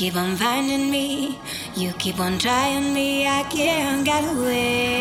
keep on finding me. You keep on trying me. I can't get away.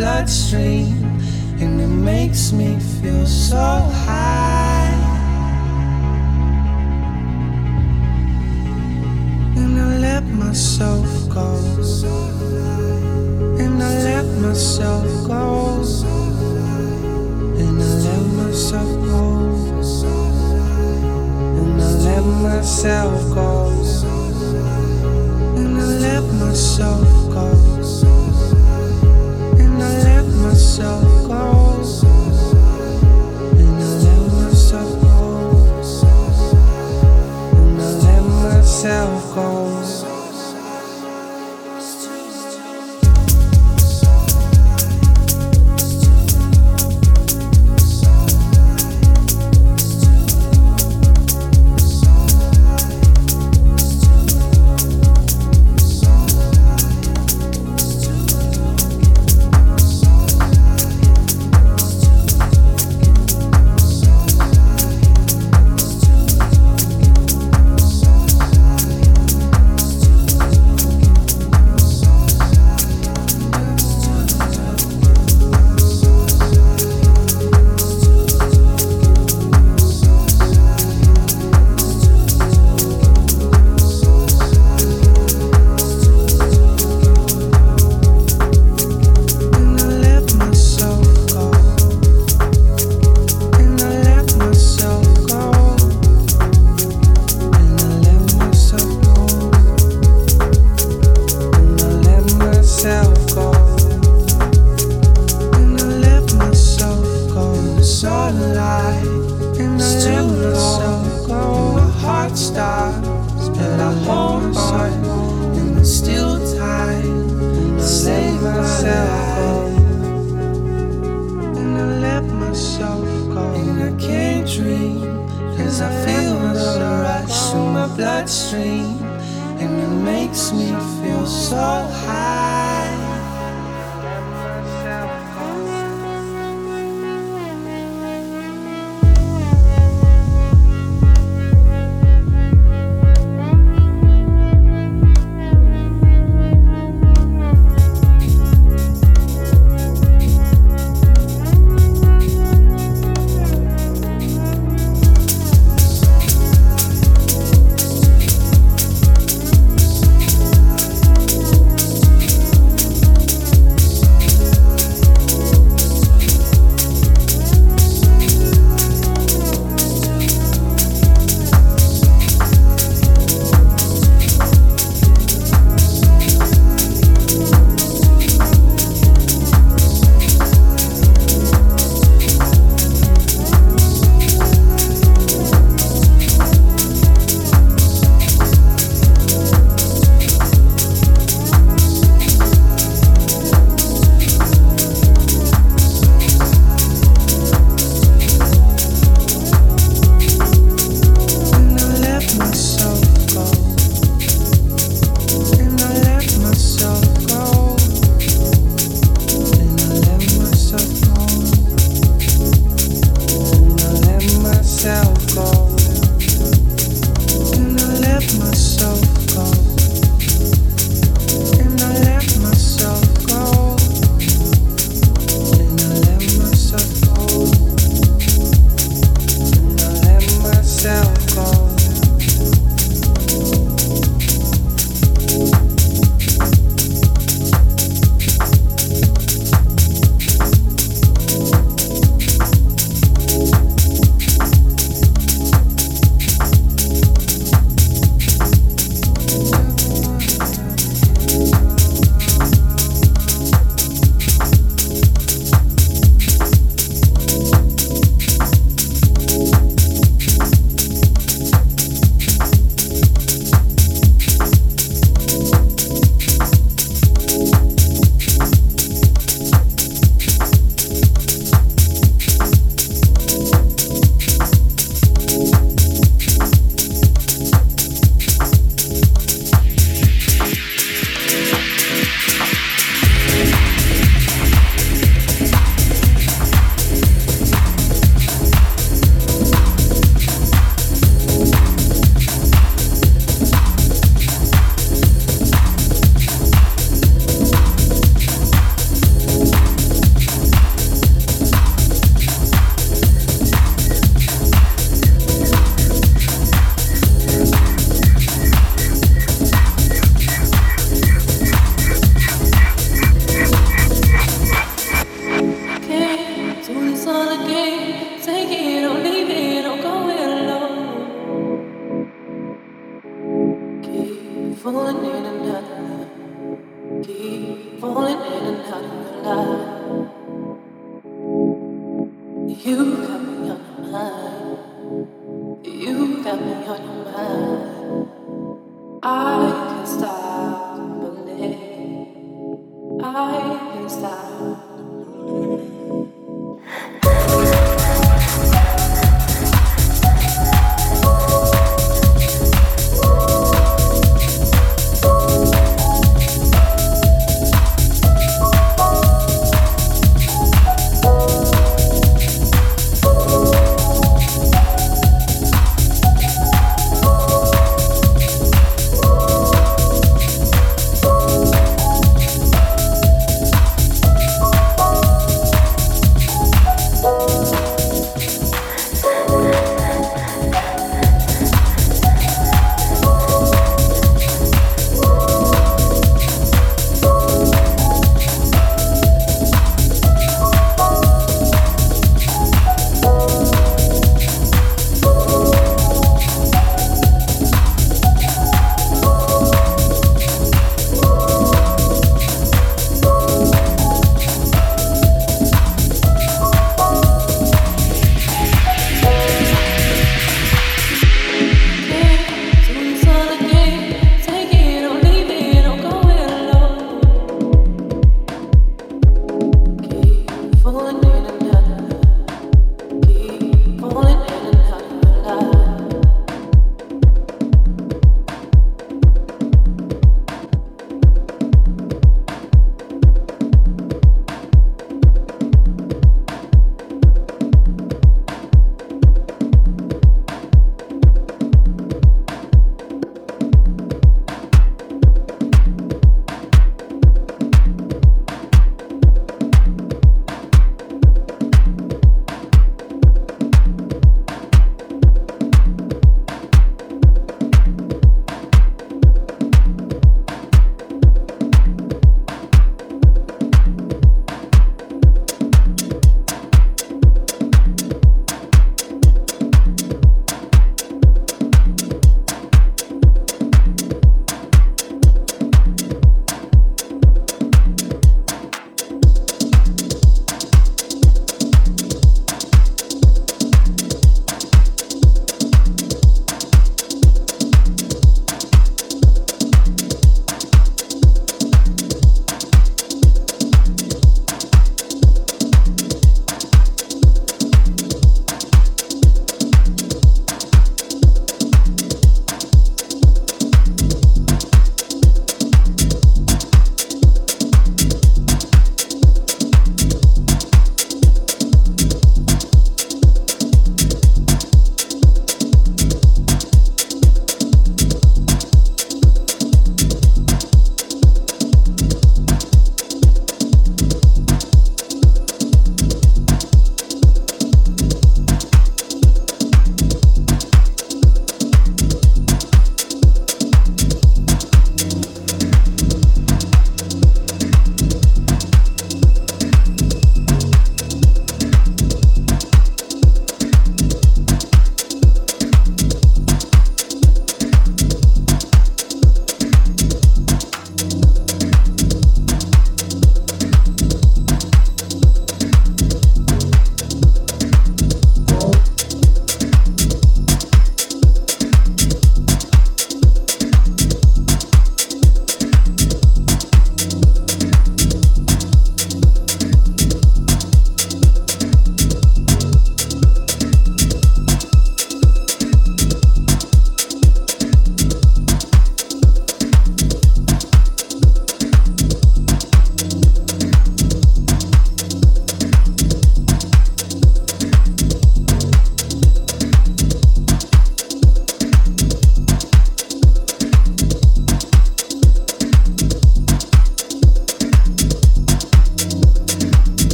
Bloodstream, and it makes me feel so high. And I let myself go. And I let myself go. And I let myself go. And I let myself go. And I let myself go yourself. I feel the rush through my bloodstream. And it makes me feel so high.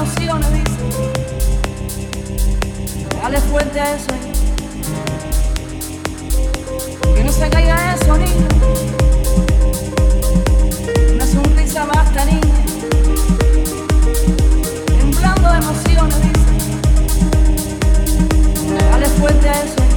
emociones, dice. Dale fuerte a eso. Eh. Que no se caiga eso, niño. Una sonrisa basta, niña. Temblando de emociones, dice. Dale fuerte a eso. Eh.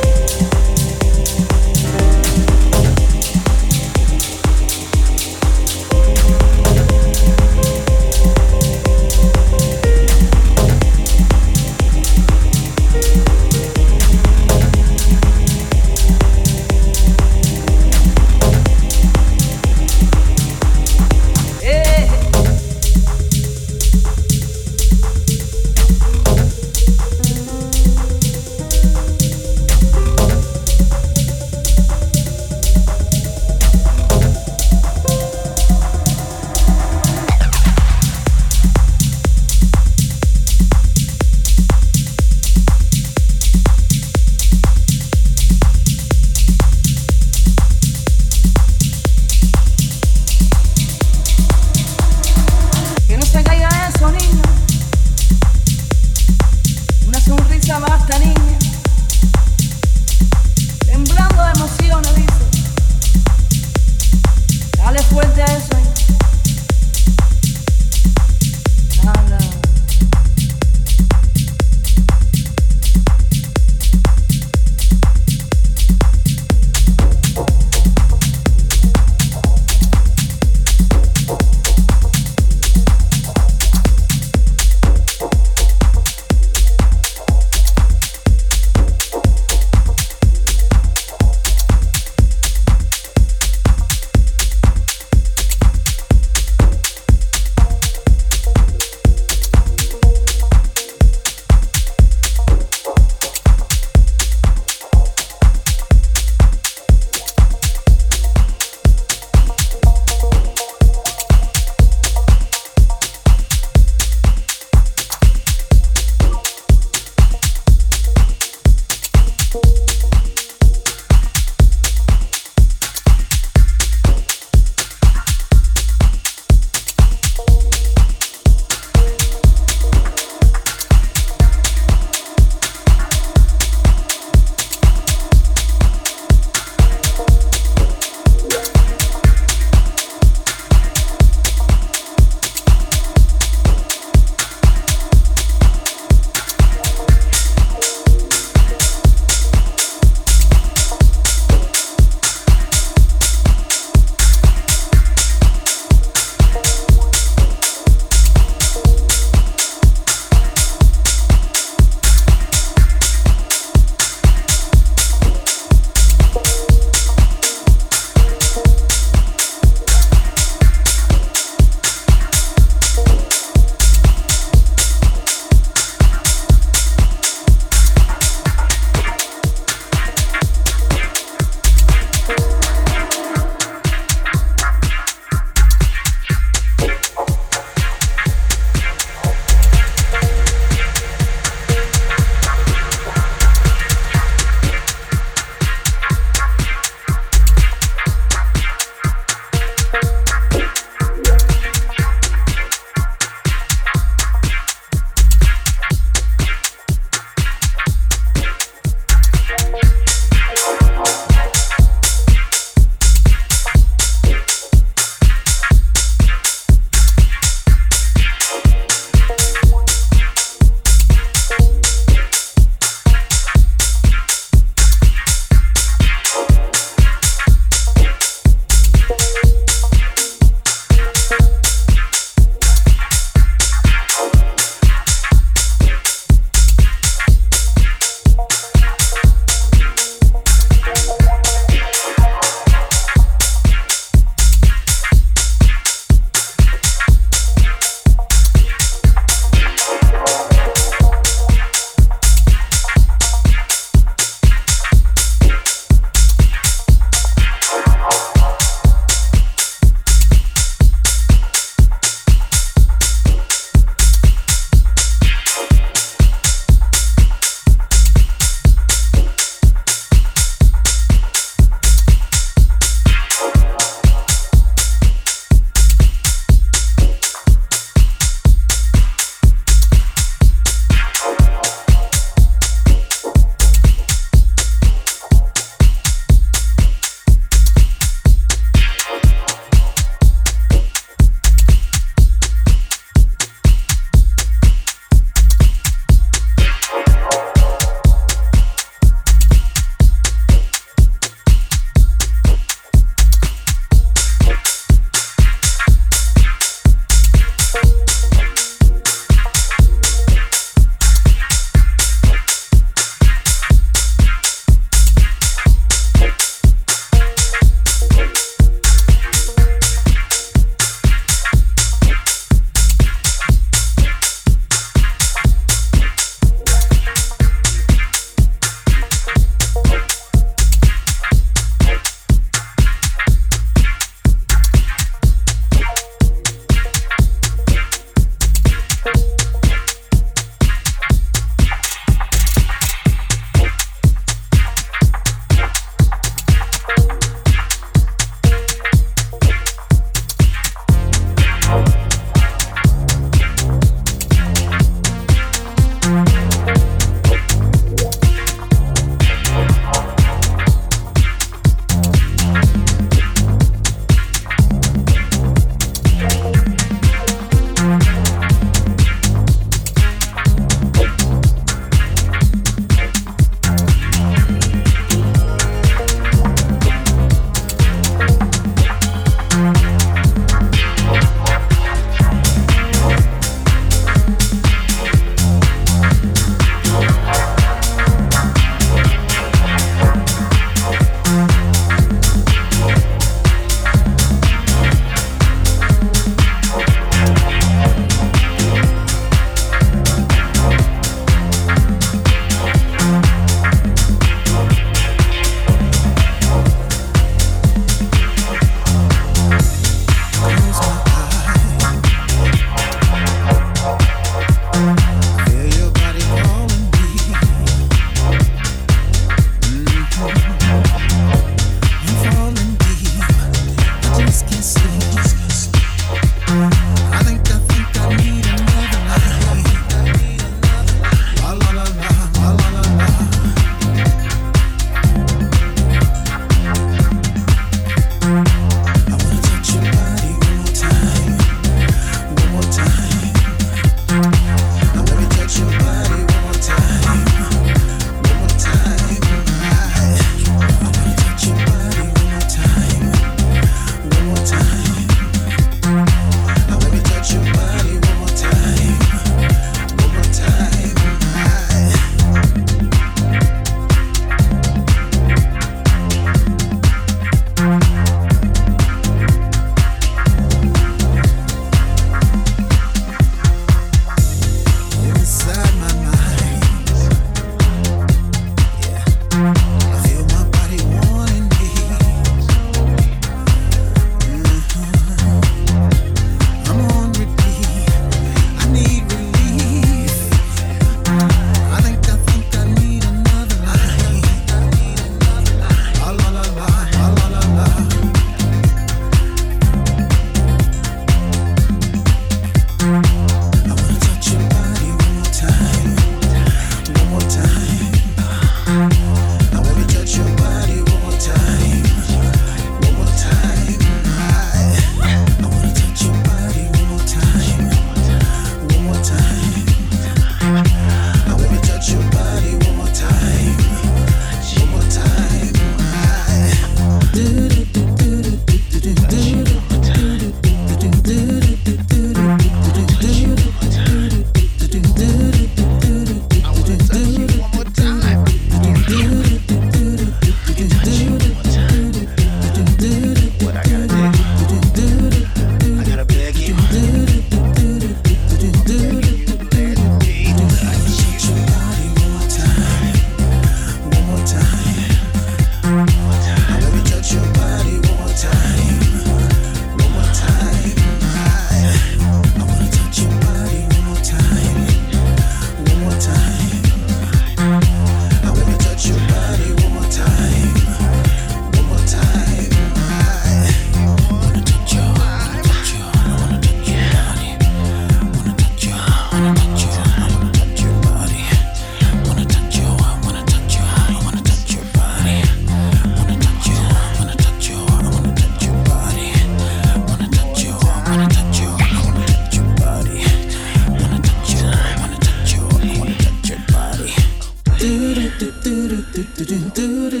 do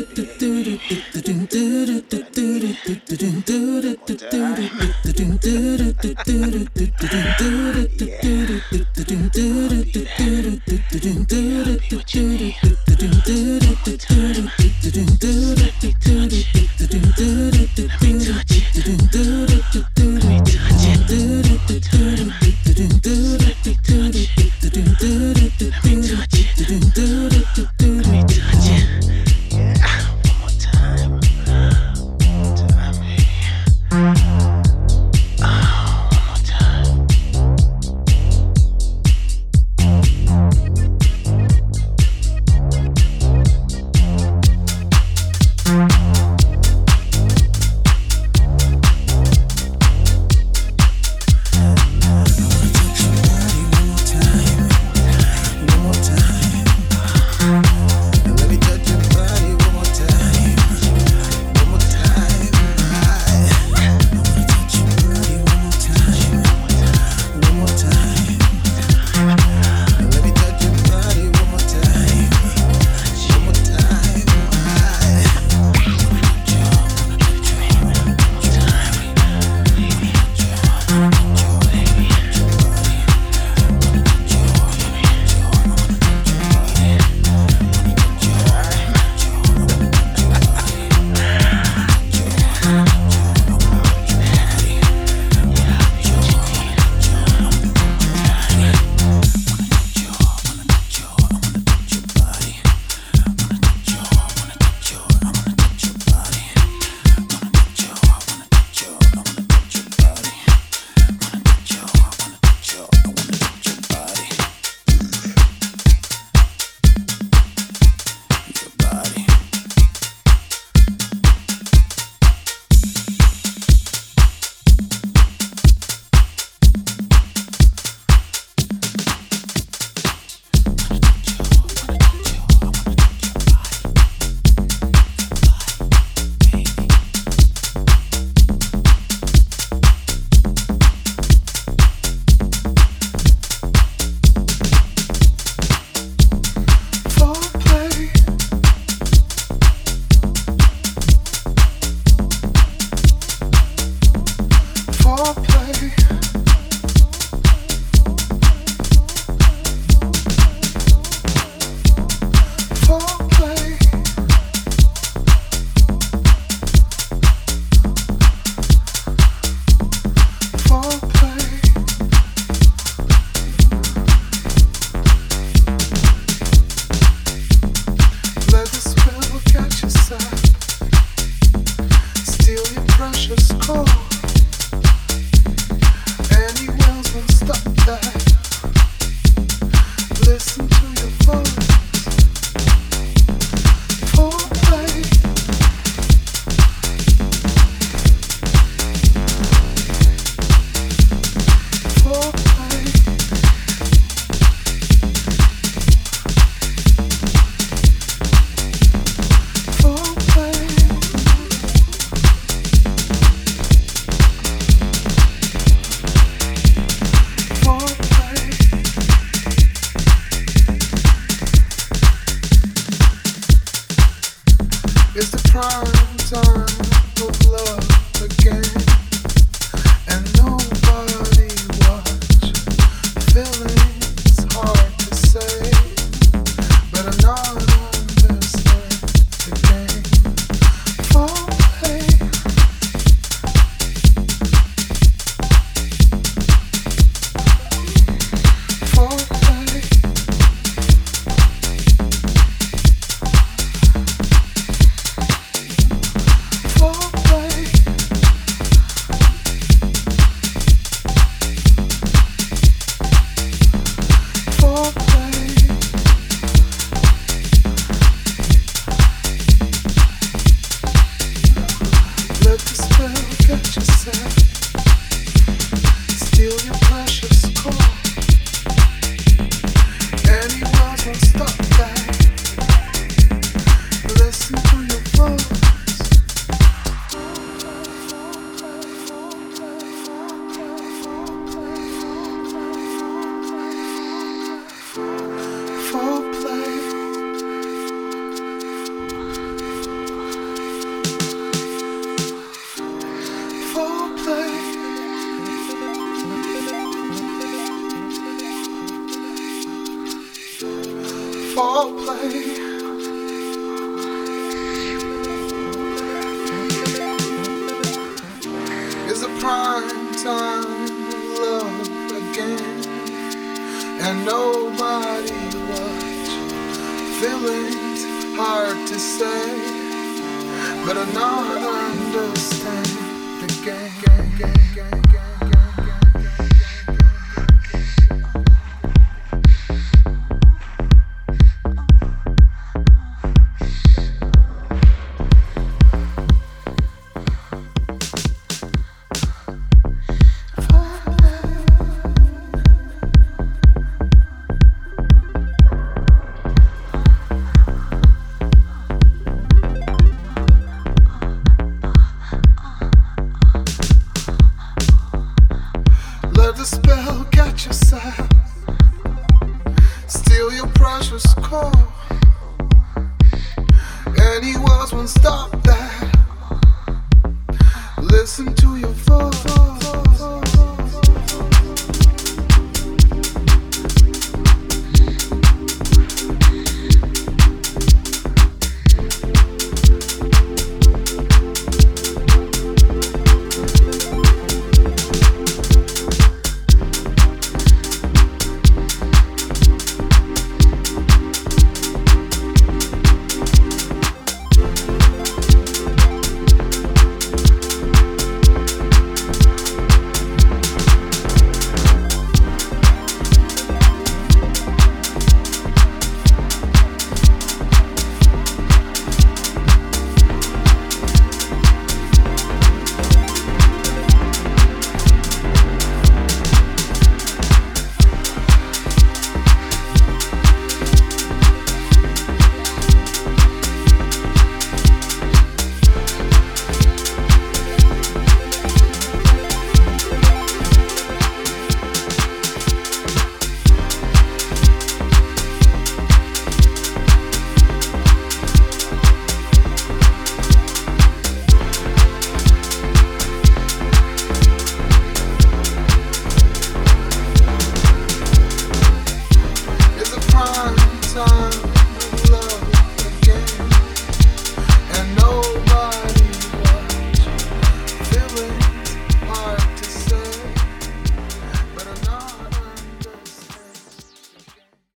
do do